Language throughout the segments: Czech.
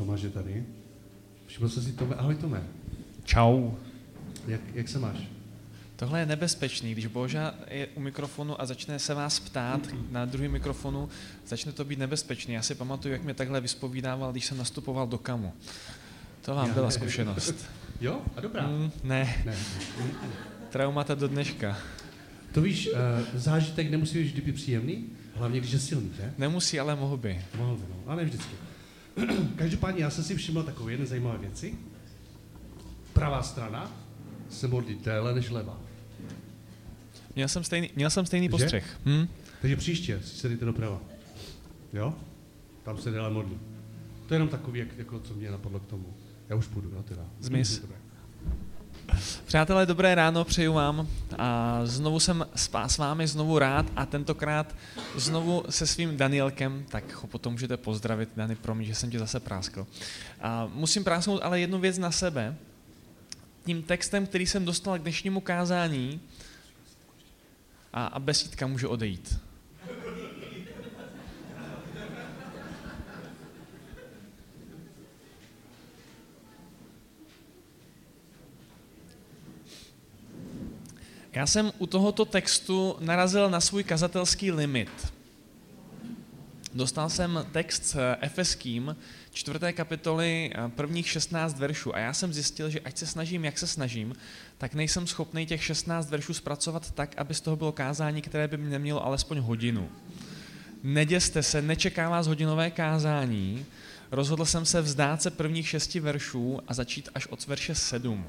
Tomáš je tady. Všiml jsi si Tome? Ahoj Tome. Čau. Jak, jak se máš? Tohle je nebezpečný, když Boža je u mikrofonu a začne se vás ptát na druhém mikrofonu, začne to být nebezpečný. Já si pamatuju, jak mě takhle vyspovídával, když jsem nastupoval do kamu. To vám Já byla ne. zkušenost. Jo? A dobrá. Mm, ne, Ne. traumata do dneška. To víš, uh, zážitek nemusí být vždy být příjemný, hlavně když je silný, že? Nemusí, ale mohl by. Mohl by, no, ale ne vždycky. Každopádně já jsem si všiml takové jedné zajímavé věci. Pravá strana se modlí déle než levá. Měl jsem stejný, měl jsem stejný Že? postřeh. Hm? Takže příště si sedíte doprava. Jo? Tam se déle modlí. To je jenom takový, jak, jako, co mě napadlo k tomu. Já už půjdu, no teda. Zmiz. Dobré. Přátelé, dobré ráno, přeju vám. A znovu jsem s vámi znovu rád a tentokrát znovu se svým Danielkem, tak ho potom můžete pozdravit, Dani, promiň, že jsem tě zase práskl. A musím prásknout ale jednu věc na sebe. Tím textem, který jsem dostal k dnešnímu kázání, a, a besídka může odejít. Já jsem u tohoto textu narazil na svůj kazatelský limit. Dostal jsem text s Efeským, čtvrté kapitoly, eh, prvních 16 veršů a já jsem zjistil, že ať se snažím, jak se snažím, tak nejsem schopný těch 16 veršů zpracovat tak, aby z toho bylo kázání, které by mě nemělo alespoň hodinu. Neděste se, nečeká vás hodinové kázání, rozhodl jsem se vzdát se prvních šesti veršů a začít až od verše 7.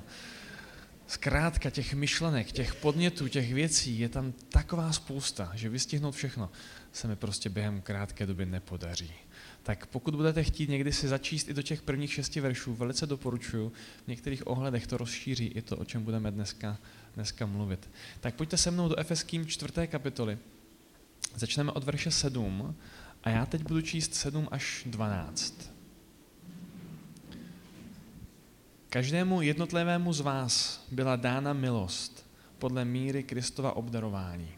Zkrátka těch myšlenek, těch podnětů, těch věcí je tam taková spousta, že vystihnout všechno se mi prostě během krátké doby nepodaří. Tak pokud budete chtít někdy si začíst i do těch prvních šesti veršů, velice doporučuji, v některých ohledech to rozšíří i to, o čem budeme dneska, dneska mluvit. Tak pojďte se mnou do Efeským čtvrté kapitoly. Začneme od verše 7 a já teď budu číst 7 až 12. Každému jednotlivému z vás byla dána milost podle míry Kristova obdarování.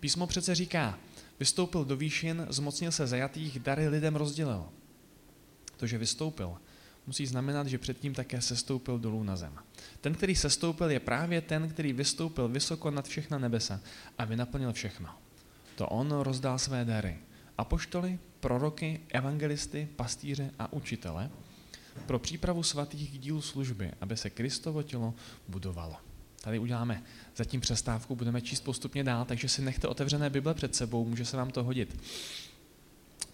Písmo přece říká, vystoupil do výšin, zmocnil se zajatých, dary lidem rozdělil. To, že vystoupil, musí znamenat, že předtím také sestoupil dolů na zem. Ten, který sestoupil, je právě ten, který vystoupil vysoko nad všechna nebesa a vynaplnil všechno. To on rozdal své dary. Apoštoly, proroky, evangelisty, pastýře a učitele – pro přípravu svatých k dílu služby, aby se Kristovo tělo budovalo. Tady uděláme zatím přestávku, budeme číst postupně dál, takže si nechte otevřené Bible před sebou, může se vám to hodit.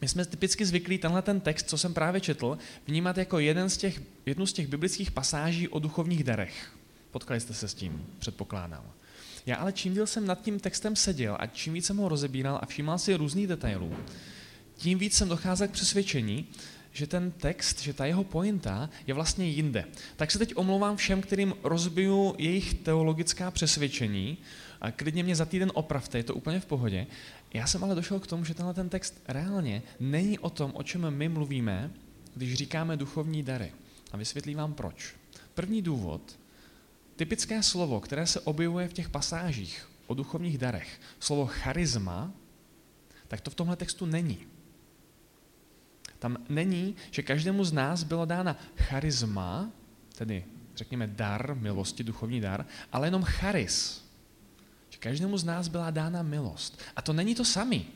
My jsme typicky zvyklí tenhle ten text, co jsem právě četl, vnímat jako jeden z těch, jednu z těch biblických pasáží o duchovních darech. Potkali jste se s tím, předpokládám. Já ale čím díl jsem nad tím textem seděl a čím víc jsem ho rozebíral a všímal si různých detailů, tím víc jsem docházel k přesvědčení, že ten text, že ta jeho pointa je vlastně jinde. Tak se teď omlouvám všem, kterým rozbiju jejich teologická přesvědčení a klidně mě za týden opravte, je to úplně v pohodě. Já jsem ale došel k tomu, že tenhle ten text reálně není o tom, o čem my mluvíme, když říkáme duchovní dary. A vysvětlím vám proč. První důvod, typické slovo, které se objevuje v těch pasážích o duchovních darech, slovo charisma, tak to v tomhle textu není. Tam není, že každému z nás bylo dána charisma, tedy řekněme dar milosti, duchovní dar, ale jenom charis. Že každému z nás byla dána milost. A to není to samý.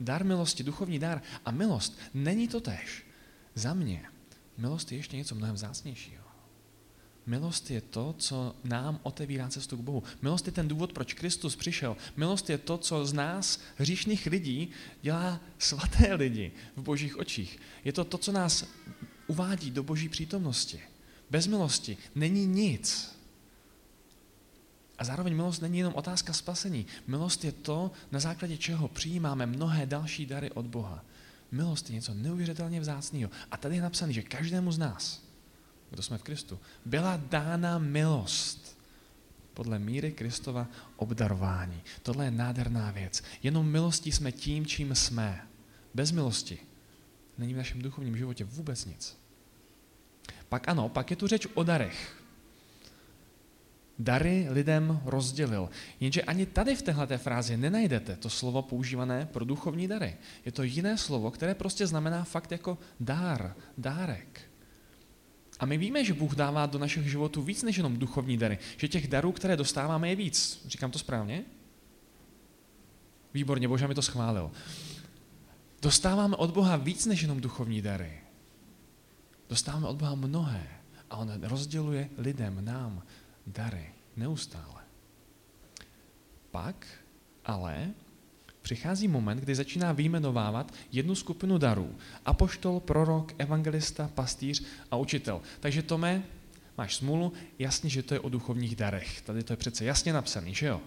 Dar milosti, duchovní dar a milost není to tež. Za mě milost je ještě něco mnohem vzácnějšího. Milost je to, co nám otevírá cestu k Bohu. Milost je ten důvod, proč Kristus přišel. Milost je to, co z nás, hříšných lidí, dělá svaté lidi v božích očích. Je to to, co nás uvádí do boží přítomnosti. Bez milosti není nic. A zároveň milost není jenom otázka spasení. Milost je to, na základě čeho přijímáme mnohé další dary od Boha. Milost je něco neuvěřitelně vzácného. A tady je napsané, že každému z nás, kdo jsme v Kristu, byla dána milost podle míry Kristova obdarování. Tohle je nádherná věc. Jenom milostí jsme tím, čím jsme. Bez milosti není v našem duchovním životě vůbec nic. Pak ano, pak je tu řeč o darech. Dary lidem rozdělil. Jenže ani tady v téhle frázi nenajdete to slovo používané pro duchovní dary. Je to jiné slovo, které prostě znamená fakt jako dár, dárek. A my víme, že Bůh dává do našich životů víc než jenom duchovní dary. Že těch darů, které dostáváme, je víc. Říkám to správně? Výborně, Bože mi to schválil. Dostáváme od Boha víc než jenom duchovní dary. Dostáváme od Boha mnohé. A on rozděluje lidem, nám, dary. Neustále. Pak ale přichází moment, kdy začíná vyjmenovávat jednu skupinu darů. Apoštol, prorok, evangelista, pastýř a učitel. Takže Tome, máš smůlu, jasně, že to je o duchovních darech. Tady to je přece jasně napsaný, že jo?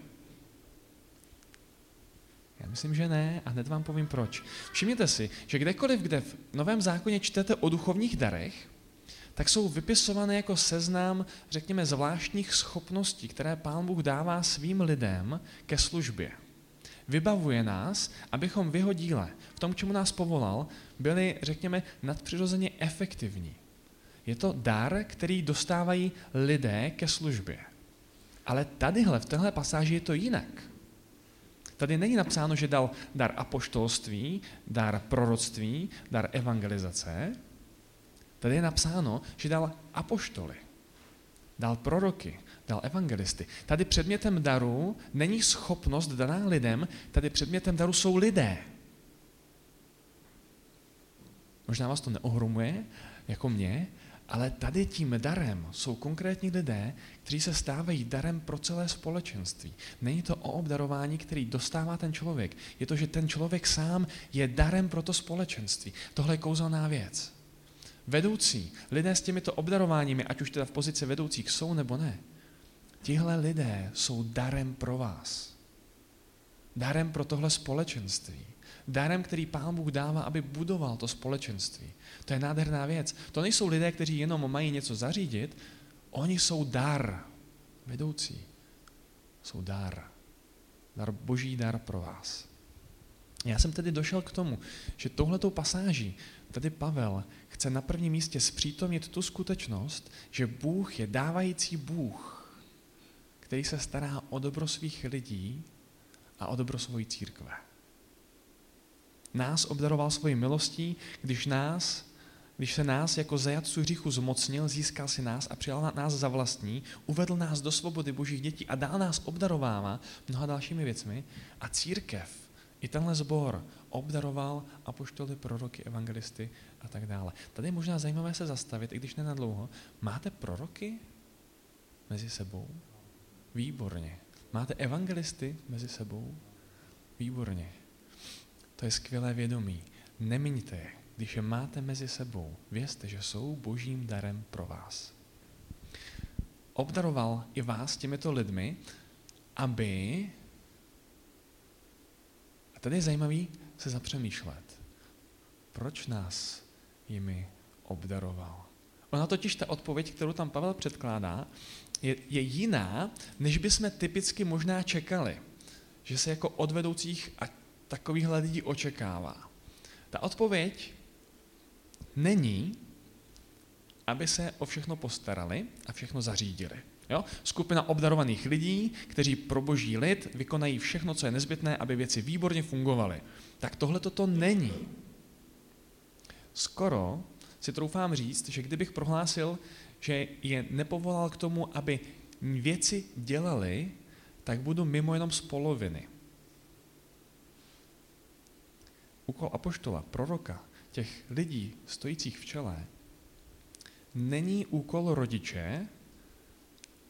Já myslím, že ne a hned vám povím proč. Všimněte si, že kdekoliv, kde v Novém zákoně čtete o duchovních darech, tak jsou vypisované jako seznam, řekněme, zvláštních schopností, které Pán Bůh dává svým lidem ke službě. Vybavuje nás, abychom v jeho díle, v tom, čemu nás povolal, byli, řekněme, nadpřirozeně efektivní. Je to dar, který dostávají lidé ke službě. Ale tadyhle, v téhle pasáži je to jinak. Tady není napsáno, že dal dar apoštolství, dar proroctví, dar evangelizace. Tady je napsáno, že dal apoštoly, dal proroky, dal evangelisty. Tady předmětem daru není schopnost daná lidem, tady předmětem daru jsou lidé. Možná vás to neohromuje, jako mě, ale tady tím darem jsou konkrétní lidé, kteří se stávají darem pro celé společenství. Není to o obdarování, který dostává ten člověk. Je to, že ten člověk sám je darem pro to společenství. Tohle je kouzelná věc. Vedoucí, lidé s těmito obdarováními, ať už teda v pozici vedoucích jsou nebo ne, tihle lidé jsou darem pro vás. Darem pro tohle společenství. Darem, který Pán Bůh dává, aby budoval to společenství. To je nádherná věc. To nejsou lidé, kteří jenom mají něco zařídit, oni jsou dar. Vedoucí jsou dar. Dar, boží dar pro vás. Já jsem tedy došel k tomu, že touhletou pasáží tady Pavel chce na prvním místě zpřítomnit tu skutečnost, že Bůh je dávající Bůh, který se stará o dobro svých lidí a o dobro svojí církve. Nás obdaroval svojí milostí, když nás, když se nás jako zajatců hříchu zmocnil, získal si nás a přijal nás za vlastní, uvedl nás do svobody božích dětí a dál nás obdarovává mnoha dalšími věcmi a církev, i tenhle sbor obdaroval apoštoly, proroky, evangelisty a tak dále. Tady je možná zajímavé se zastavit, i když ne na dlouho. Máte proroky mezi sebou? Výborně. Máte evangelisty mezi sebou? Výborně. To je skvělé vědomí. Nemiňte je. Když je máte mezi sebou, vězte, že jsou božím darem pro vás. Obdaroval i vás těmito lidmi, aby, a tady je zajímavý se zapřemýšlet, proč nás jimi obdaroval. Ona totiž ta odpověď, kterou tam Pavel předkládá, je, je jiná, než bychom typicky možná čekali. Že se jako od vedoucích a takovýchhle lidí očekává. Ta odpověď není, aby se o všechno postarali a všechno zařídili. Jo? Skupina obdarovaných lidí, kteří pro boží lid vykonají všechno, co je nezbytné, aby věci výborně fungovaly. Tak tohle to není. Skoro si troufám říct, že kdybych prohlásil, že je nepovolal k tomu, aby věci dělali, tak budu mimo jenom z poloviny. úkol apoštola, proroka, těch lidí stojících v čele, není úkol rodiče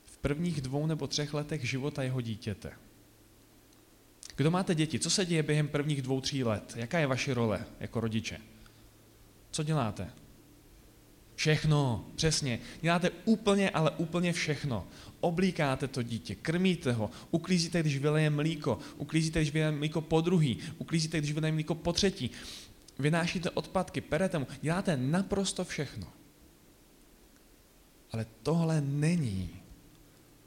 v prvních dvou nebo třech letech života jeho dítěte. Kdo máte děti? Co se děje během prvních dvou, tří let? Jaká je vaše role jako rodiče? Co děláte? Všechno, přesně. Děláte úplně, ale úplně všechno. Oblíkáte to dítě, krmíte ho, uklízíte, když vyleje mlíko, uklízíte, když vyleje mlíko po druhý, uklízíte, když vyleje mlíko po třetí. Vynášíte odpadky, perete mu, děláte naprosto všechno. Ale tohle není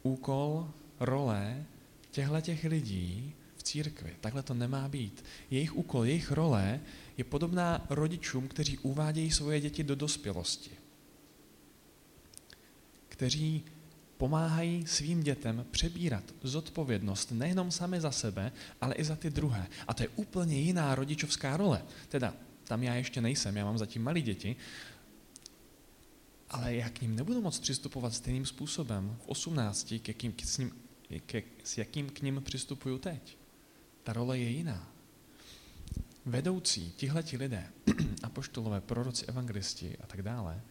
úkol, role těchto těch lidí v církvi. Takhle to nemá být. Jejich úkol, jejich role je podobná rodičům, kteří uvádějí svoje děti do dospělosti kteří pomáhají svým dětem přebírat zodpovědnost nejenom sami za sebe, ale i za ty druhé. A to je úplně jiná rodičovská role. Teda tam já ještě nejsem, já mám zatím malé děti, Ale já k ním nebudu moc přistupovat stejným způsobem v 18, k jakým, k, s, ním, k, s jakým k ním přistupuju teď. Ta role je jiná. Vedoucí, tihleti lidé, apoštolové, proroci, evangelisti a tak dále,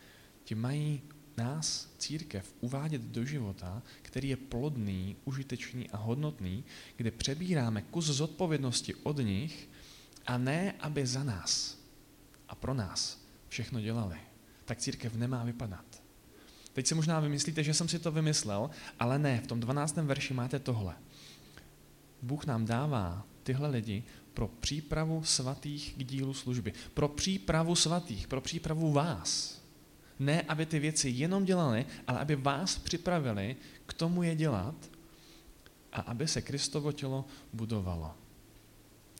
ti mají nás, církev, uvádět do života, který je plodný, užitečný a hodnotný, kde přebíráme kus zodpovědnosti od nich a ne, aby za nás a pro nás všechno dělali. Tak církev nemá vypadat. Teď si možná vymyslíte, že jsem si to vymyslel, ale ne, v tom 12. verši máte tohle. Bůh nám dává tyhle lidi pro přípravu svatých k dílu služby. Pro přípravu svatých, pro přípravu vás. Ne, aby ty věci jenom dělali, ale aby vás připravili k tomu je dělat a aby se Kristovo tělo budovalo.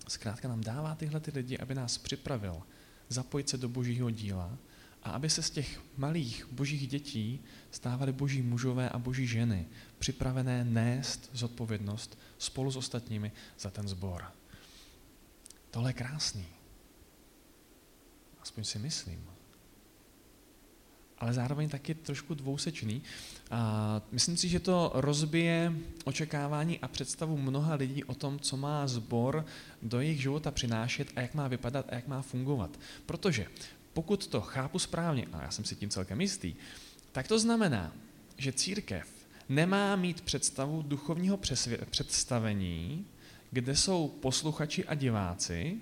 Zkrátka nám dává tyhle ty lidi, aby nás připravil zapojit se do božího díla a aby se z těch malých božích dětí stávali boží mužové a boží ženy, připravené nést zodpovědnost spolu s ostatními za ten sbor. Tohle je krásný. Aspoň si myslím. Ale zároveň taky trošku dvousečný. A myslím si, že to rozbije očekávání a představu mnoha lidí o tom, co má sbor do jejich života přinášet a jak má vypadat a jak má fungovat. Protože pokud to chápu správně, a já jsem si tím celkem jistý, tak to znamená, že církev nemá mít představu duchovního představení, kde jsou posluchači a diváci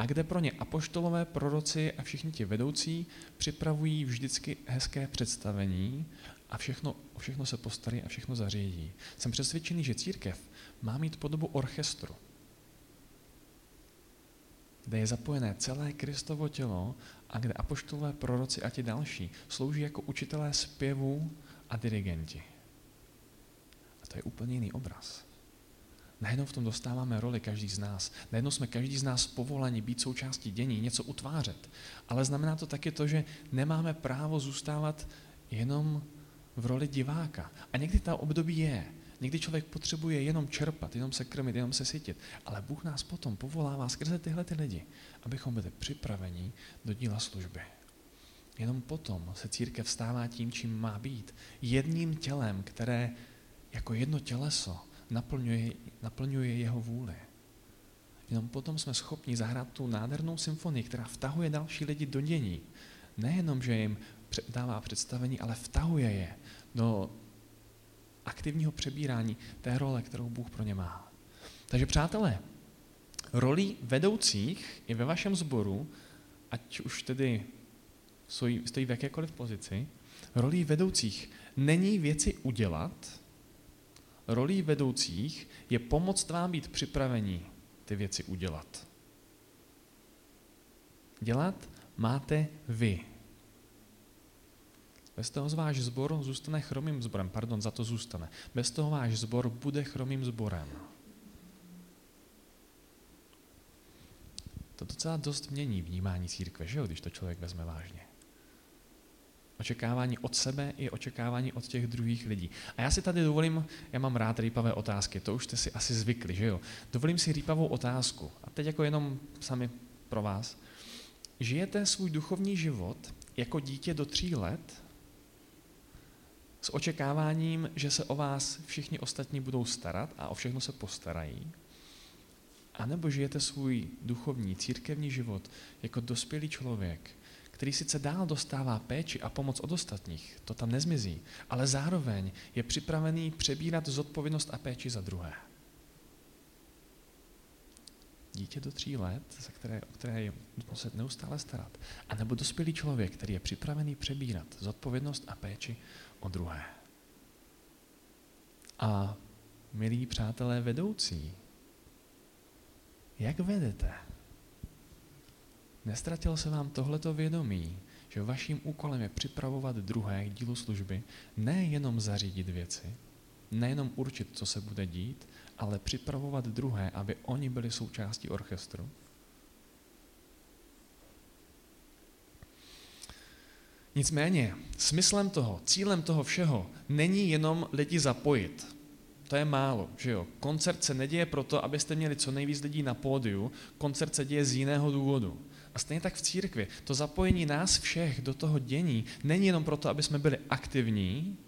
a kde pro ně apoštolové, proroci a všichni ti vedoucí připravují vždycky hezké představení a všechno, všechno se postarí a všechno zařídí. Jsem přesvědčený, že církev má mít podobu orchestru, kde je zapojené celé Kristovo tělo a kde apoštolové, proroci a ti další slouží jako učitelé zpěvu a dirigenti. A to je úplně jiný obraz. Najednou v tom dostáváme roli každý z nás. Najednou jsme každý z nás povolani být součástí dění, něco utvářet. Ale znamená to taky to, že nemáme právo zůstávat jenom v roli diváka. A někdy ta období je. Někdy člověk potřebuje jenom čerpat, jenom se krmit, jenom se sytit. Ale Bůh nás potom povolává skrze tyhle ty lidi, abychom byli připraveni do díla služby. Jenom potom se církev stává tím, čím má být. Jedním tělem, které jako jedno těleso naplňuje, naplňuje jeho vůli. Jenom potom jsme schopni zahrát tu nádhernou symfonii, která vtahuje další lidi do dění. Nejenom, že jim dává představení, ale vtahuje je do aktivního přebírání té role, kterou Bůh pro ně má. Takže přátelé, roli vedoucích i ve vašem sboru, ať už tedy stojí, v jakékoliv pozici, roli vedoucích není věci udělat, rolí vedoucích je pomoct vám být připravení ty věci udělat. Dělat máte vy. Bez toho váš zbor zůstane chromým zborem. Pardon, za to zůstane. Bez toho váš zbor bude chromým zborem. To docela dost mění vnímání církve, že jo, když to člověk vezme vážně. Očekávání od sebe i očekávání od těch druhých lidí. A já si tady dovolím, já mám rád rýpavé otázky, to už jste si asi zvykli, že jo? Dovolím si rýpavou otázku. A teď jako jenom sami pro vás. Žijete svůj duchovní život jako dítě do tří let s očekáváním, že se o vás všichni ostatní budou starat a o všechno se postarají? A nebo žijete svůj duchovní, církevní život jako dospělý člověk, který sice dál dostává péči a pomoc od ostatních, to tam nezmizí, ale zároveň je připravený přebírat zodpovědnost a péči za druhé. Dítě do tří let, za které, o které je nutno se neustále starat, a nebo dospělý člověk, který je připravený přebírat zodpovědnost a péči o druhé. A milí přátelé vedoucí, jak vedete? Nestratilo se vám tohleto vědomí, že vaším úkolem je připravovat druhé k dílu služby, nejenom zařídit věci, nejenom určit, co se bude dít, ale připravovat druhé, aby oni byli součástí orchestru? Nicméně, smyslem toho, cílem toho všeho není jenom lidi zapojit. To je málo, že jo. Koncert se neděje proto, abyste měli co nejvíc lidí na pódiu, koncert se děje z jiného důvodu. A stejně tak v církvi. To zapojení nás všech do toho dění není jenom proto, aby jsme byli aktivní,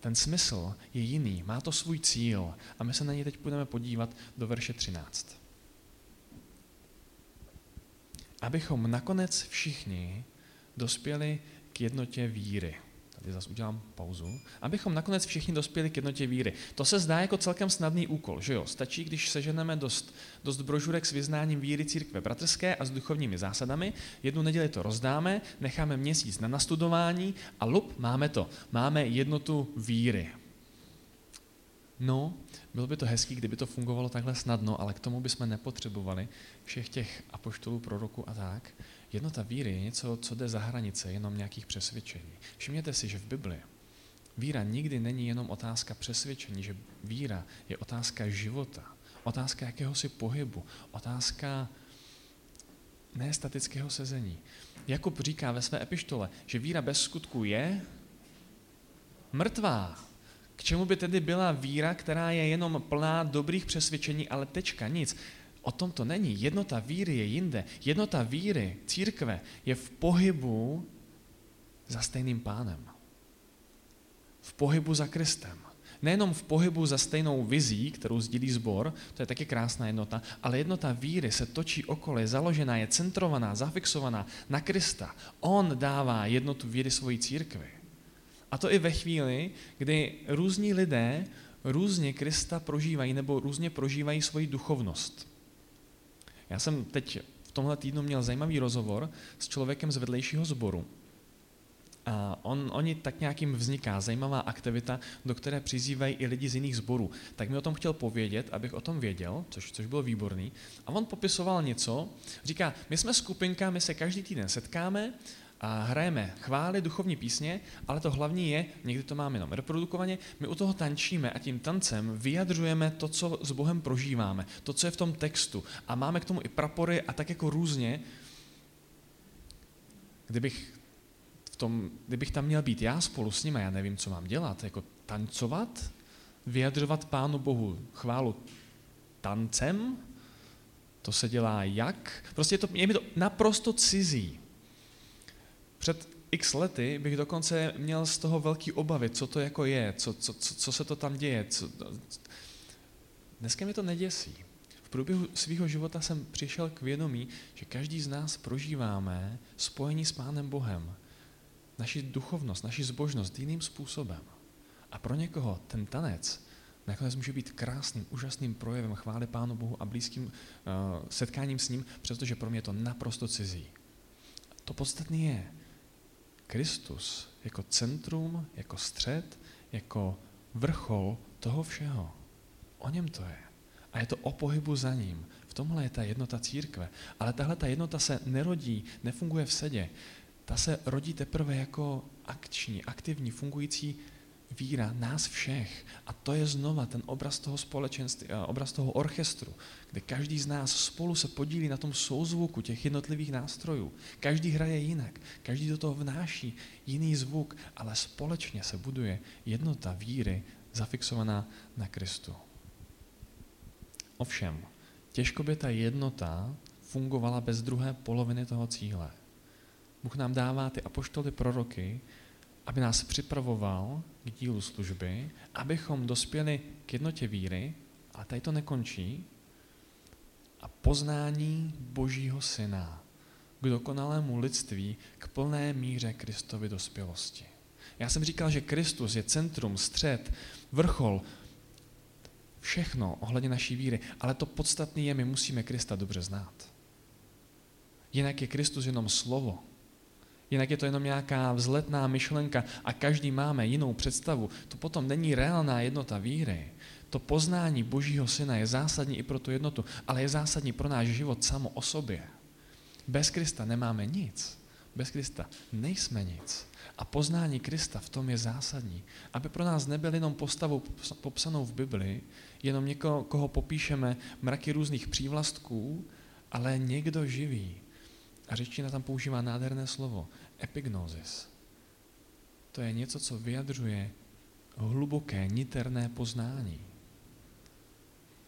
ten smysl je jiný, má to svůj cíl a my se na něj teď budeme podívat do verše 13. Abychom nakonec všichni dospěli k jednotě víry. Tady zase udělám pauzu. Abychom nakonec všichni dospěli k jednotě víry. To se zdá jako celkem snadný úkol, že jo? Stačí, když seženeme dost, dost brožurek s vyznáním víry církve bratrské a s duchovními zásadami, jednu neděli to rozdáme, necháme měsíc na nastudování a lup, máme to. Máme jednotu víry. No, bylo by to hezký, kdyby to fungovalo takhle snadno, ale k tomu bychom nepotřebovali všech těch apoštolů, proroků a tak. Jednota víry je něco, co jde za hranice jenom nějakých přesvědčení. Všimněte si, že v Bibli víra nikdy není jenom otázka přesvědčení, že víra je otázka života, otázka jakéhosi pohybu, otázka nestatického sezení. Jakub říká ve své epištole, že víra bez skutku je mrtvá. K čemu by tedy byla víra, která je jenom plná dobrých přesvědčení, ale tečka, nic. O tom to není. Jednota víry je jinde. Jednota víry, církve, je v pohybu za stejným pánem. V pohybu za Kristem. Nejenom v pohybu za stejnou vizí, kterou sdílí zbor, to je taky krásná jednota, ale jednota víry se točí okolo, je založená, je centrovaná, zafixovaná na Krista. On dává jednotu víry svojí církvi. A to i ve chvíli, kdy různí lidé různě Krista prožívají nebo různě prožívají svoji duchovnost. Já jsem teď v tomhle týdnu měl zajímavý rozhovor s člověkem z vedlejšího sboru. A on, oni tak nějakým vzniká zajímavá aktivita, do které přizývají i lidi z jiných sborů. Tak mi o tom chtěl povědět, abych o tom věděl, což, což bylo výborný. A on popisoval něco, říká, my jsme skupinka, my se každý týden setkáme, a hrajeme chvály, duchovní písně, ale to hlavní je, někdy to máme jenom reprodukovaně, my u toho tančíme a tím tancem vyjadřujeme to, co s Bohem prožíváme, to, co je v tom textu. A máme k tomu i prapory a tak jako různě. Kdybych, v tom, kdybych tam měl být já spolu s nimi, já nevím, co mám dělat, jako tancovat, vyjadřovat Pánu Bohu chválu tancem, to se dělá jak? Prostě je, to, je mi to naprosto cizí. Před x lety bych dokonce měl z toho velký obavy, co to jako je, co, co, co, co se to tam děje. Co, dneska mi to neděsí. V průběhu svého života jsem přišel k vědomí, že každý z nás prožíváme spojení s Pánem Bohem, naši duchovnost, naši zbožnost jiným způsobem. A pro někoho ten tanec nakonec může být krásným, úžasným projevem chvály Pánu Bohu a blízkým uh, setkáním s ním, přestože pro mě je to naprosto cizí. To podstatné je, Kristus jako centrum, jako střed, jako vrchol toho všeho. O něm to je. A je to o pohybu za ním. V tomhle je ta jednota církve. Ale tahle ta jednota se nerodí, nefunguje v sedě. Ta se rodí teprve jako akční, aktivní, fungující víra nás všech. A to je znova ten obraz toho společenství, eh, obraz toho orchestru, kde každý z nás spolu se podílí na tom souzvuku těch jednotlivých nástrojů. Každý hraje jinak, každý do toho vnáší jiný zvuk, ale společně se buduje jednota víry zafixovaná na Kristu. Ovšem, těžko by ta jednota fungovala bez druhé poloviny toho cíle. Bůh nám dává ty apoštoly proroky, aby nás připravoval k dílu služby, abychom dospěli k jednotě víry, a tady to nekončí, a poznání Božího Syna k dokonalému lidství, k plné míře Kristovy dospělosti. Já jsem říkal, že Kristus je centrum, střed, vrchol, všechno ohledně naší víry, ale to podstatné je, my musíme Krista dobře znát. Jinak je Kristus jenom slovo, jinak je to jenom nějaká vzletná myšlenka a každý máme jinou představu, to potom není reálná jednota víry. To poznání Božího Syna je zásadní i pro tu jednotu, ale je zásadní pro náš život samo o sobě. Bez Krista nemáme nic. Bez Krista nejsme nic. A poznání Krista v tom je zásadní. Aby pro nás nebyl jenom postavou popsanou v Bibli, jenom někoho, koho popíšeme mraky různých přívlastků, ale někdo živý, a řečtina tam používá nádherné slovo, epignosis. To je něco, co vyjadřuje hluboké, niterné poznání.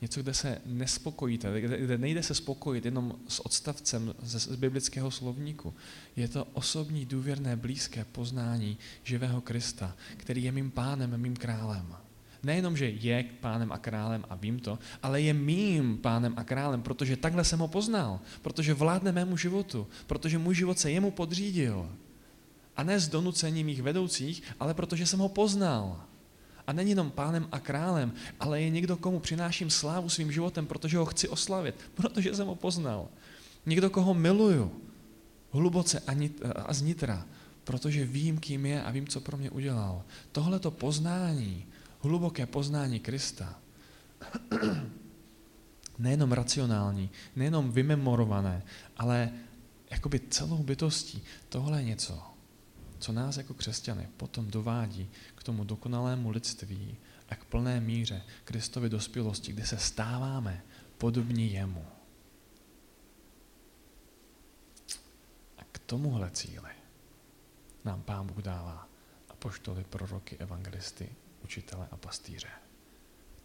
Něco, kde se nespokojíte, kde, nejde se spokojit jenom s odstavcem z, z biblického slovníku. Je to osobní, důvěrné, blízké poznání živého Krista, který je mým pánem, mým králem. Nejenom, že je pánem a králem a vím to, ale je mým pánem a králem, protože takhle jsem ho poznal, protože vládne mému životu, protože můj život se jemu podřídil. A ne z donucení mých vedoucích, ale protože jsem ho poznal. A není jenom pánem a králem, ale je někdo, komu přináším slávu svým životem, protože ho chci oslavit, protože jsem ho poznal. Někdo, koho miluju hluboce a znitra, protože vím, kým je a vím, co pro mě udělal. Tohle to poznání, hluboké poznání Krista, nejenom racionální, nejenom vymemorované, ale jakoby celou bytostí, tohle je něco, co nás jako křesťany potom dovádí k tomu dokonalému lidství a k plné míře Kristovy dospělosti, kde se stáváme podobní jemu. A k tomuhle cíli nám Pán Bůh dává apoštoly, proroky, evangelisty, učitele a pastýře.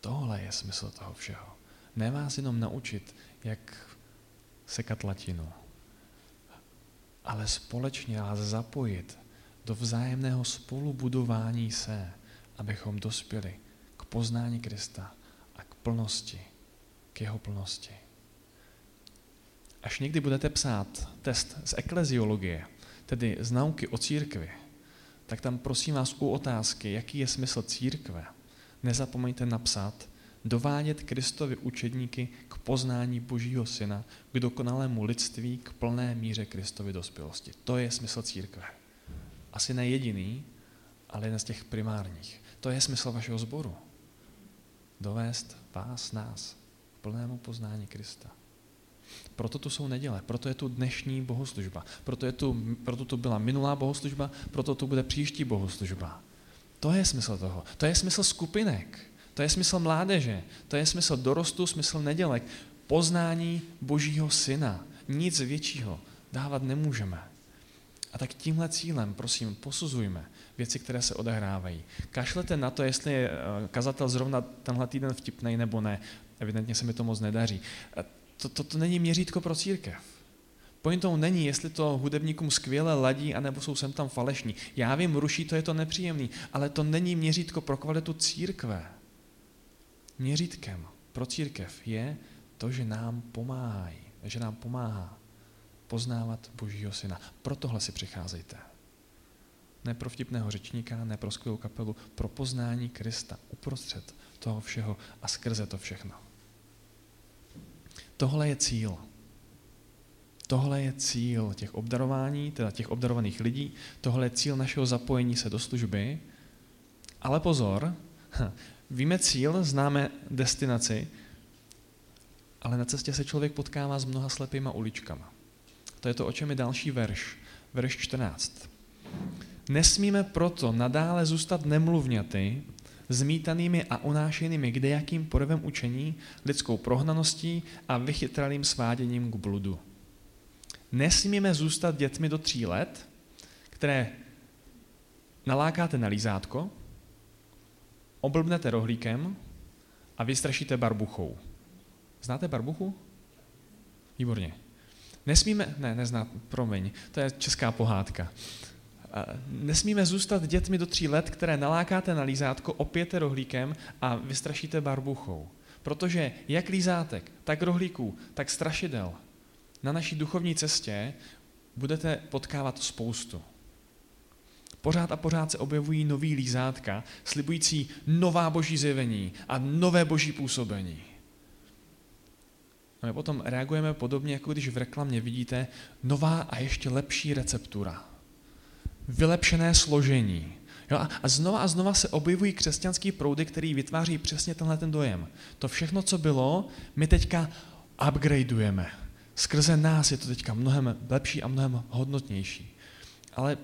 Tohle je smysl toho všeho. Ne vás jenom naučit, jak sekat latinu, ale společně vás zapojit do vzájemného spolubudování se, abychom dospěli k poznání Krista a k plnosti, k jeho plnosti. Až někdy budete psát test z ekleziologie, tedy z nauky o církvi, tak tam prosím vás u otázky, jaký je smysl církve, nezapomeňte napsat, dovádět Kristovi učedníky k poznání Božího Syna, k dokonalému lidství, k plné míře Kristovy dospělosti. To je smysl církve asi ne jediný, ale jeden z těch primárních. To je smysl vašeho sboru. Dovést vás, nás, k plnému poznání Krista. Proto tu jsou neděle, proto je tu dnešní bohoslužba, proto, je tu, proto tu byla minulá bohoslužba, proto tu bude příští bohoslužba. To je smysl toho. To je smysl skupinek. To je smysl mládeže. To je smysl dorostu, smysl nedělek. Poznání Božího syna. Nic většího dávat nemůžeme. A tak tímhle cílem, prosím, posuzujme věci, které se odehrávají. Kašlete na to, jestli je eh, kazatel zrovna tenhle týden vtipný nebo ne. Evidentně se mi to moc nedaří. To, to, to není měřítko pro církev. Pointou není, jestli to hudebníkům skvěle ladí, anebo jsou sem tam falešní. Já vím, ruší to, je to nepříjemný, ale to není měřítko pro kvalitu církve. Měřítkem pro církev je to, že nám pomáhají, že nám pomáhá poznávat Božího syna. Pro tohle si přicházejte. Ne pro vtipného řečníka, ne pro skvělou kapelu, pro poznání Krista uprostřed toho všeho a skrze to všechno. Tohle je cíl. Tohle je cíl těch obdarování, teda těch obdarovaných lidí, tohle je cíl našeho zapojení se do služby. Ale pozor, víme cíl, známe destinaci, ale na cestě se člověk potkává s mnoha slepýma uličkama. To je to, o čem je další verš. Verš 14. Nesmíme proto nadále zůstat nemluvňaty, zmítanými a unášenými kdejakým porevem učení, lidskou prohnaností a vychytralým sváděním k bludu. Nesmíme zůstat dětmi do tří let, které nalákáte na lízátko, oblbnete rohlíkem a vystrašíte barbuchou. Znáte barbuchu? Výborně. Nesmíme, ne, nezná, promiň, to je česká pohádka. Nesmíme zůstat dětmi do tří let, které nalákáte na lízátko, opěte rohlíkem a vystrašíte barbuchou. Protože jak lízátek, tak rohlíků, tak strašidel na naší duchovní cestě budete potkávat spoustu. Pořád a pořád se objevují nový lízátka, slibující nová boží zjevení a nové boží působení. A my potom reagujeme podobně, jako když v reklamě vidíte nová a ještě lepší receptura. Vylepšené složení. Jo, a, znova a znova se objevují křesťanský proudy, který vytváří přesně tenhle ten dojem. To všechno, co bylo, my teďka upgradeujeme. Skrze nás je to teďka mnohem lepší a mnohem hodnotnější. Ale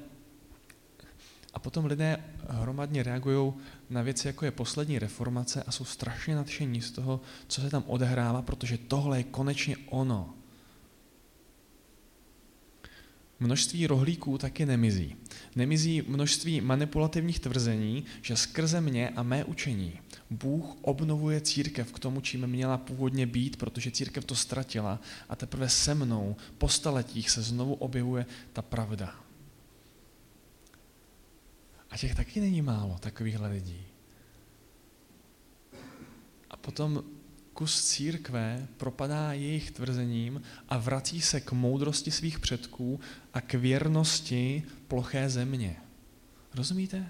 a potom lidé hromadně reagují na věci, jako je poslední reformace a jsou strašně nadšení z toho, co se tam odehrává, protože tohle je konečně ono. Množství rohlíků taky nemizí. Nemizí množství manipulativních tvrzení, že skrze mě a mé učení Bůh obnovuje církev k tomu, čím měla původně být, protože církev to ztratila a teprve se mnou po staletích se znovu objevuje ta pravda. A těch taky není málo, takovýchhle lidí. A potom kus církve propadá jejich tvrzením a vrací se k moudrosti svých předků a k věrnosti ploché země. Rozumíte?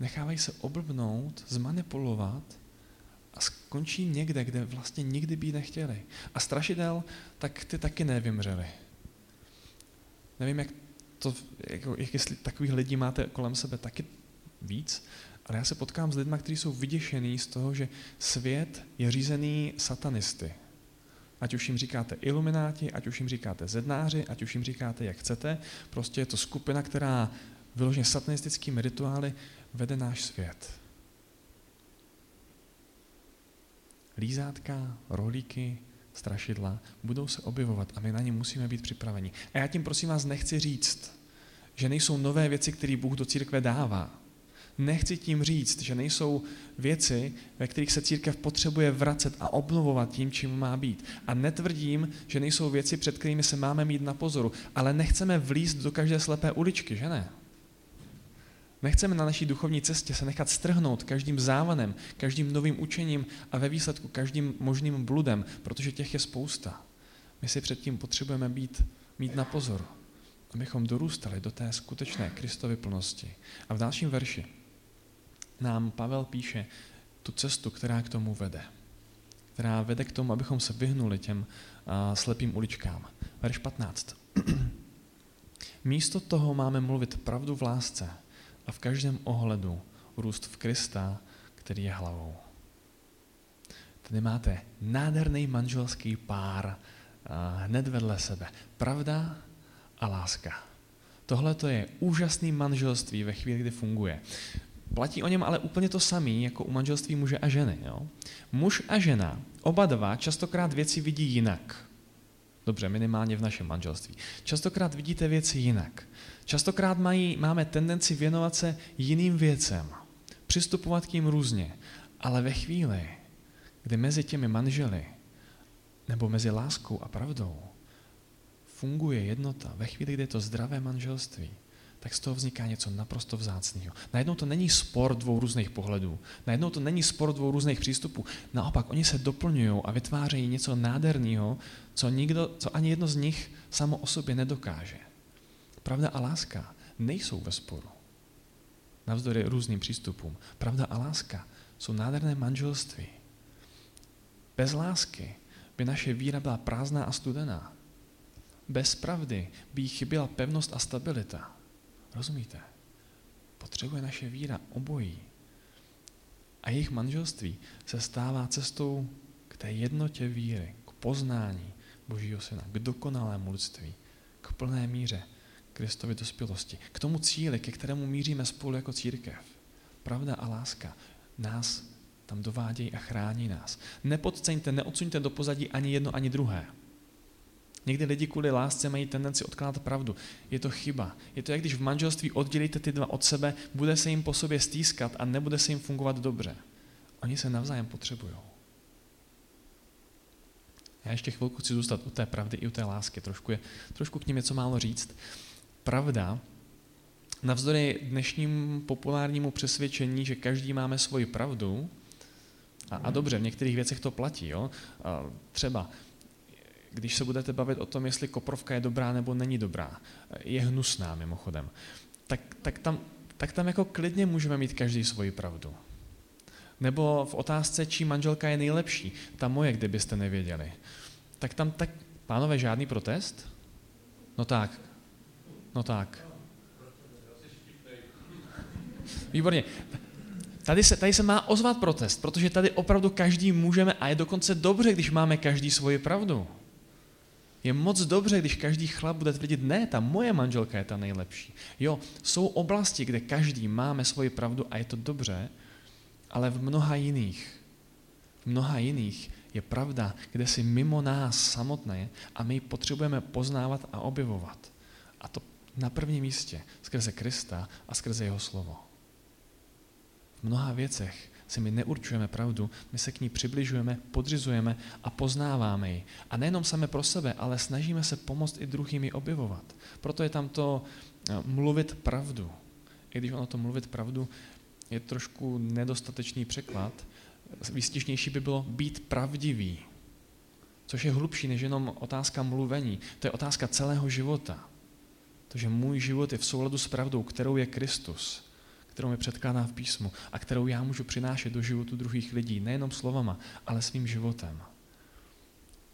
Nechávají se oblbnout, zmanipulovat a skončí někde, kde vlastně nikdy být nechtěli. A strašitel, tak ty taky nevymřeli. Nevím, jak to, jako, jak jestli takových lidí máte kolem sebe taky víc, ale já se potkám s lidmi, kteří jsou vyděšený z toho, že svět je řízený satanisty. Ať už jim říkáte ilumináti, ať už jim říkáte zednáři, ať už jim říkáte, jak chcete. Prostě je to skupina, která vyloženě satanistickými rituály vede náš svět. Lízátka, rohlíky, strašidla budou se objevovat a my na ně musíme být připraveni. A já tím prosím vás nechci říct, že nejsou nové věci, které Bůh do církve dává. Nechci tím říct, že nejsou věci, ve kterých se církev potřebuje vracet a obnovovat tím, čím má být. A netvrdím, že nejsou věci, před kterými se máme mít na pozoru, ale nechceme vlízt do každé slepé uličky, že ne? Nechceme na naší duchovní cestě se nechat strhnout každým závanem, každým novým učením a ve výsledku každým možným bludem, protože těch je spousta. My si předtím potřebujeme být, mít na pozoru, abychom dorůstali do té skutečné Kristovy plnosti. A v dalším verši nám Pavel píše tu cestu, která k tomu vede. Která vede k tomu, abychom se vyhnuli těm slepým uličkám. Verš 15. Místo toho máme mluvit pravdu v lásce a v každém ohledu růst v Krista, který je hlavou. Tady máte nádherný manželský pár hned vedle sebe. Pravda a láska. Tohle to je úžasný manželství ve chvíli, kdy funguje. Platí o něm ale úplně to samé, jako u manželství muže a ženy. Jo? Muž a žena, oba dva, častokrát věci vidí jinak. Dobře, minimálně v našem manželství. Častokrát vidíte věci jinak. Častokrát mají, máme tendenci věnovat se jiným věcem, přistupovat k ním různě. Ale ve chvíli, kdy mezi těmi manželi nebo mezi láskou a pravdou funguje jednota, ve chvíli, kdy je to zdravé manželství, tak z toho vzniká něco naprosto vzácného. Najednou to není spor dvou různých pohledů, najednou to není spor dvou různých přístupů. Naopak, oni se doplňují a vytvářejí něco nádherného, co, nikdo, co ani jedno z nich samo o sobě nedokáže. Pravda a láska nejsou ve sporu. Navzdory různým přístupům. Pravda a láska jsou nádherné manželství. Bez lásky by naše víra byla prázdná a studená. Bez pravdy by jí chyběla pevnost a stabilita. Rozumíte? Potřebuje naše víra obojí. A jejich manželství se stává cestou k té jednotě víry, k poznání Božího Syna, k dokonalému lidství, k plné míře Kristovy dospělosti, k tomu cíli, ke kterému míříme spolu jako církev. Pravda a láska nás tam dovádějí a chrání nás. Nepodceňte, neodsuňte do pozadí ani jedno, ani druhé. Někdy lidi kvůli lásce mají tendenci odkládat pravdu. Je to chyba. Je to jak když v manželství oddělíte ty dva od sebe, bude se jim po sobě stýskat a nebude se jim fungovat dobře. Oni se navzájem potřebují. Já ještě chvilku chci zůstat u té pravdy i u té lásky. Trošku, je, trošku k ním něco málo říct. Pravda, navzdory dnešním populárnímu přesvědčení, že každý máme svoji pravdu, a, a dobře, v některých věcech to platí. Jo? A třeba když se budete bavit o tom, jestli koprovka je dobrá nebo není dobrá, je hnusná mimochodem, tak, tak, tam, tak tam jako klidně můžeme mít každý svoji pravdu. Nebo v otázce, čí manželka je nejlepší, ta moje, kdybyste nevěděli. Tak tam tak, pánové, žádný protest? No tak, no tak. Výborně. Tady se, tady se má ozvat protest, protože tady opravdu každý můžeme a je dokonce dobře, když máme každý svoji pravdu. Je moc dobře, když každý chlap bude tvrdit, ne, ta moje manželka je ta nejlepší. Jo, jsou oblasti, kde každý máme svoji pravdu a je to dobře, ale v mnoha jiných, v mnoha jiných je pravda, kde si mimo nás samotné a my ji potřebujeme poznávat a objevovat. A to na prvním místě, skrze Krista a skrze jeho slovo. V mnoha věcech si my neurčujeme pravdu, my se k ní přibližujeme, podřizujeme a poznáváme ji. A nejenom sami pro sebe, ale snažíme se pomoct i druhým ji objevovat. Proto je tam to eh, mluvit pravdu. I když ono to mluvit pravdu je trošku nedostatečný překlad, výstižnější by bylo být pravdivý, což je hlubší než jenom otázka mluvení. To je otázka celého života. To, že můj život je v souladu s pravdou, kterou je Kristus, kterou mi předkládá v písmu a kterou já můžu přinášet do životu druhých lidí, nejenom slovama, ale svým životem.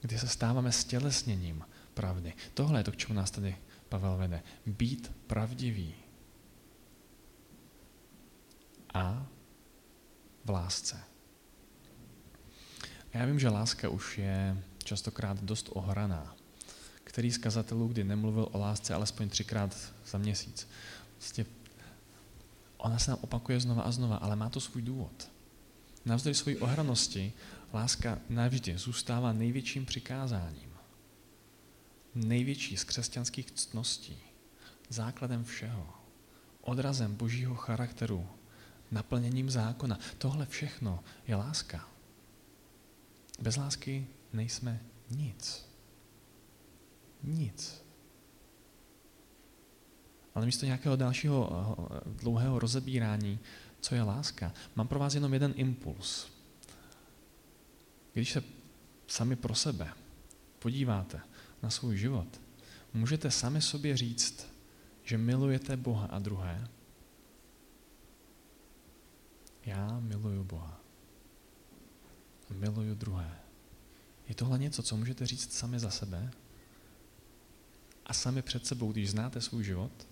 Kdy se stáváme stělesněním pravdy. Tohle je to, k čemu nás tady Pavel vede. Být pravdivý. A v lásce. Já vím, že láska už je častokrát dost ohraná. Který z kazatelů, kdy nemluvil o lásce alespoň třikrát za měsíc. Vlastně ona se nám opakuje znova a znova, ale má to svůj důvod. Navzdory své ohranosti láska navždy zůstává největším přikázáním. Největší z křesťanských ctností. Základem všeho. Odrazem božího charakteru. Naplněním zákona. Tohle všechno je láska. Bez lásky nejsme nic. Nic. Ale místo nějakého dalšího eh, dlouhého rozebírání, co je láska, mám pro vás jenom jeden impuls. Když se sami pro sebe podíváte na svůj život, můžete sami sobě říct, že milujete Boha a druhé. Já miluju Boha. Miluju druhé. Je tohle něco, co můžete říct sami za sebe a sami před sebou, když znáte svůj život?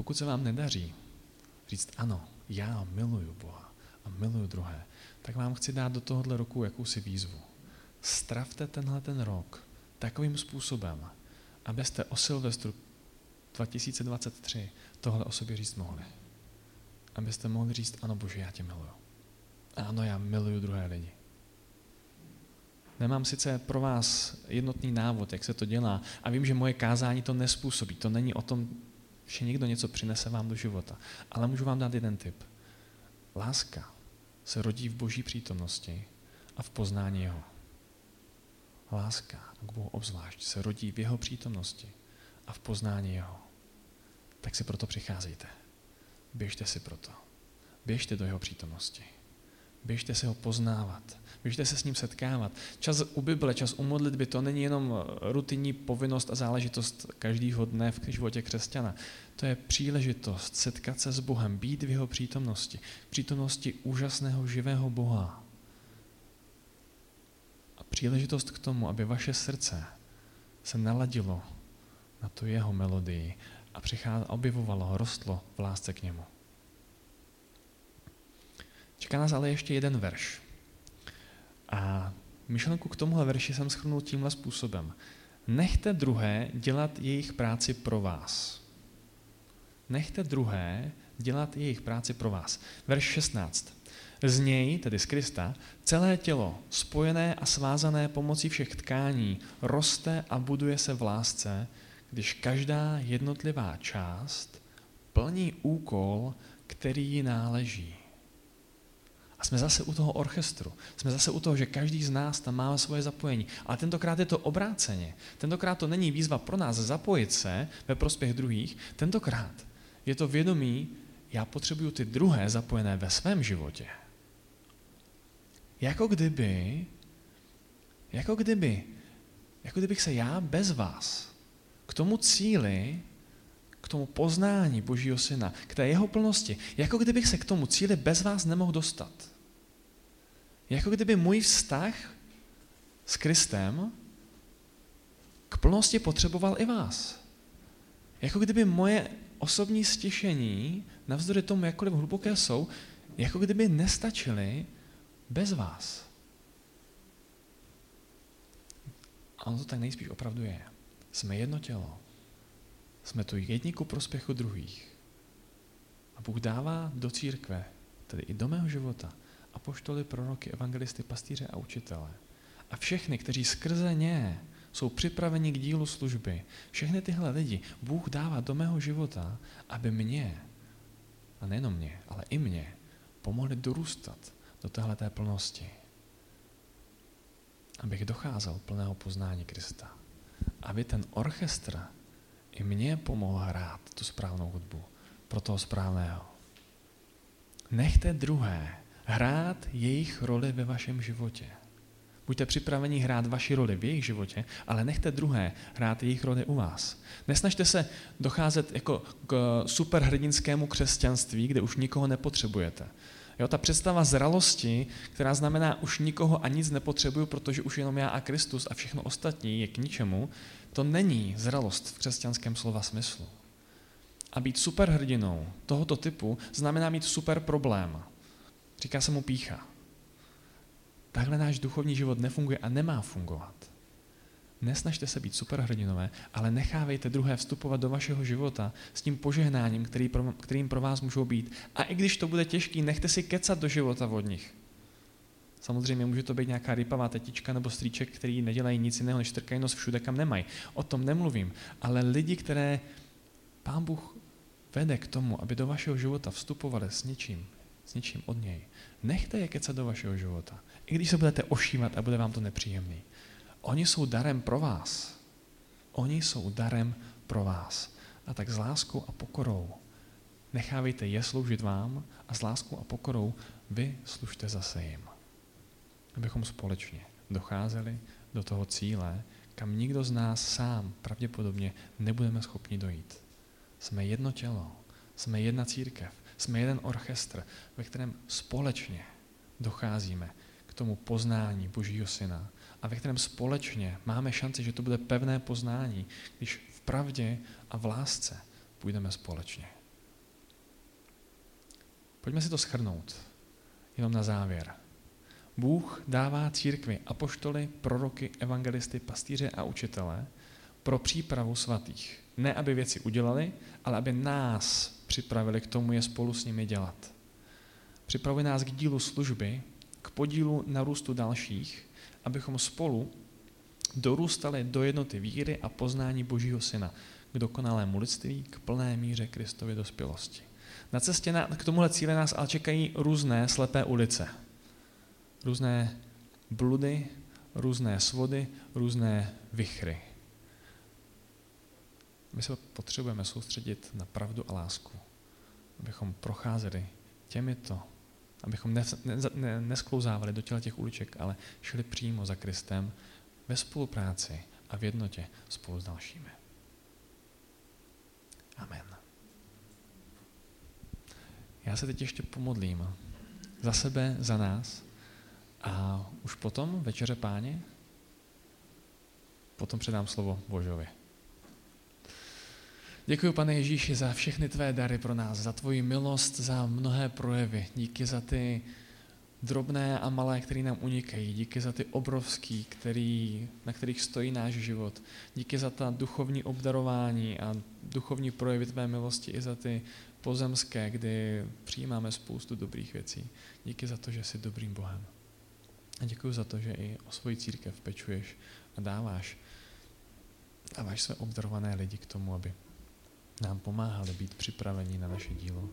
Pokud se vám nedaří říct ano, já miluju Boha a miluju druhé, tak vám chci dát do tohohle roku jakousi výzvu. Stravte tenhle ten rok takovým způsobem, abyste o Silvestru 2023 tohle o sobě říct mohli. Abyste mohli říct, ano Bože, já tě miluju. Ano, já miluju druhé lidi. Nemám sice pro vás jednotný návod, jak se to dělá, a vím, že moje kázání to nespůsobí. To není o tom, že někdo něco přinese vám do života. Ale můžu vám dát jeden tip. Láska se rodí v boží přítomnosti a v poznání jeho. Láska k Bohu obzvlášť se rodí v jeho přítomnosti a v poznání jeho. Tak si proto přicházejte. Běžte si proto. Běžte do jeho přítomnosti. Běžte si ho poznávat. Běžte se s ním setkávat. Čas u Bible, čas u modlitby, to není jenom rutinní povinnost a záležitost každého dne v životě křesťana. To je příležitost setkat se s Bohem, být v jeho přítomnosti. Přítomnosti úžasného živého Boha. A příležitost k tomu, aby vaše srdce se naladilo na tu jeho melodii a objevovalo, rostlo v lásce k němu. Čeká nás ale ještě jeden verš. A myšlenku k tomuhle verši jsem schrnul tímhle způsobem. Nechte druhé dělat jejich práci pro vás. Nechte druhé dělat jejich práci pro vás. Verš 16. Z něj, tedy z Krista, celé tělo, spojené a svázané pomocí všech tkání, roste a buduje se v lásce, když každá jednotlivá část plní úkol, který ji náleží. A jsme zase u toho orchestru. Jsme zase u toho, že každý z nás tam má svoje zapojení. Ale tentokrát je to obráceně. Tentokrát to není výzva pro nás zapojit se ve prospěch druhých. Tentokrát je to vědomí, já potřebuju ty druhé zapojené ve svém životě. Jako kdyby, jako kdyby, jako kdybych se já bez vás k tomu cíli k tomu poznání Božího Syna, k té jeho plnosti, jako kdybych se k tomu cíli bez vás nemohl dostat. Jako kdyby můj vztah s Kristem k plnosti potřeboval i vás. Jako kdyby moje osobní stišení, navzdory tomu, jakkoliv hluboké jsou, jako kdyby nestačily bez vás. A ono to tak nejspíš opravdu je. Jsme jedno tělo. Jsme tu jedni ku prospěchu druhých. A Bůh dává do církve, tedy i do mého života, apoštoly, proroky, evangelisty, pastýře a učitele. A všechny, kteří skrze ně jsou připraveni k dílu služby, všechny tyhle lidi Bůh dává do mého života, aby mě, a nejenom mě, ale i mě, pomohli dorůstat do téhleté plnosti. Abych docházel plného poznání Krista. Aby ten orchestr i mě pomohl hrát tu správnou hudbu pro toho správného. Nechte druhé hrát jejich roli ve vašem životě. Buďte připraveni hrát vaši roli v jejich životě, ale nechte druhé hrát jejich roli u vás. Nesnažte se docházet jako k superhrdinskému křesťanství, kde už nikoho nepotřebujete. Jo, ta představa zralosti, která znamená, už nikoho a nic nepotřebuju, protože už jenom já a Kristus a všechno ostatní je k ničemu, to není zralost v křesťanském slova smyslu. A být superhrdinou tohoto typu znamená mít super problém. Říká se mu pícha. Takhle náš duchovní život nefunguje a nemá fungovat. Nesnažte se být superhrdinové, ale nechávejte druhé vstupovat do vašeho života s tím požehnáním, který pro, kterým pro vás můžou být. A i když to bude těžký, nechte si kecat do života od nich. Samozřejmě může to být nějaká rypavá tetička nebo strýček, který nedělají nic jiného, než trkají nos všude, kam nemají. O tom nemluvím. Ale lidi, které Pán Bůh vede k tomu, aby do vašeho života vstupovali s něčím, s něčím od něj, nechte je kecat do vašeho života. I když se budete ošívat a bude vám to nepříjemný. Oni jsou darem pro vás. Oni jsou darem pro vás. A tak s láskou a pokorou nechávejte je sloužit vám a s láskou a pokorou vy služte zase jim. Abychom společně docházeli do toho cíle, kam nikdo z nás sám pravděpodobně nebudeme schopni dojít. Jsme jedno tělo, jsme jedna církev, jsme jeden orchestr, ve kterém společně docházíme k tomu poznání Božího Syna a ve kterém společně máme šanci, že to bude pevné poznání, když v pravdě a v lásce půjdeme společně. Pojďme si to schrnout, jenom na závěr. Bůh dává církvi apoštoly, proroky, evangelisty, pastýře a učitele pro přípravu svatých. Ne, aby věci udělali, ale aby nás připravili k tomu je spolu s nimi dělat. Připravuje nás k dílu služby, k podílu na růstu dalších, abychom spolu dorůstali do jednoty víry a poznání Božího Syna, k dokonalému lidství, k plné míře Kristově dospělosti. Na cestě na, k tomuhle cíle nás ale čekají různé slepé ulice. Různé bludy, různé svody, různé vychry. My se potřebujeme soustředit na pravdu a lásku, abychom procházeli těmito abychom nes, ne, ne, nesklouzávali do těla těch uliček, ale šli přímo za Kristem ve spolupráci a v jednotě spolu s dalšími. Amen. Já se teď ještě pomodlím za sebe, za nás a už potom, večeře páně, potom předám slovo Božovi. Děkuji, pane Ježíši, za všechny tvé dary pro nás, za tvoji milost, za mnohé projevy. Díky za ty drobné a malé, které nám unikají. Díky za ty obrovský, který, na kterých stojí náš život. Díky za ta duchovní obdarování a duchovní projevy tvé milosti i za ty pozemské, kdy přijímáme spoustu dobrých věcí. Díky za to, že jsi dobrým Bohem. A děkuji za to, že i o svoji církev pečuješ a dáváš, dáváš své obdarované lidi k tomu, aby nám pomáhali být připraveni na naše dílo.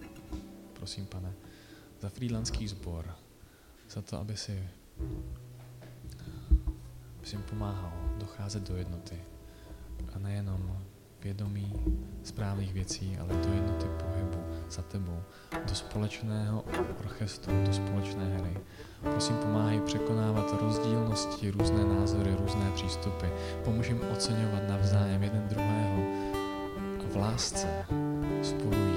Prosím, pane, za frýdlanský sbor, za to, aby si, aby si jim pomáhal docházet do jednoty. A nejenom vědomí správných věcí, ale do jednoty pohybu za tebou, do společného orchestru, do společné hry. Prosím, pomáhej překonávat rozdílnosti, různé názory, různé přístupy. Pomůž jim oceňovat navzájem jeden druhého Last. lásce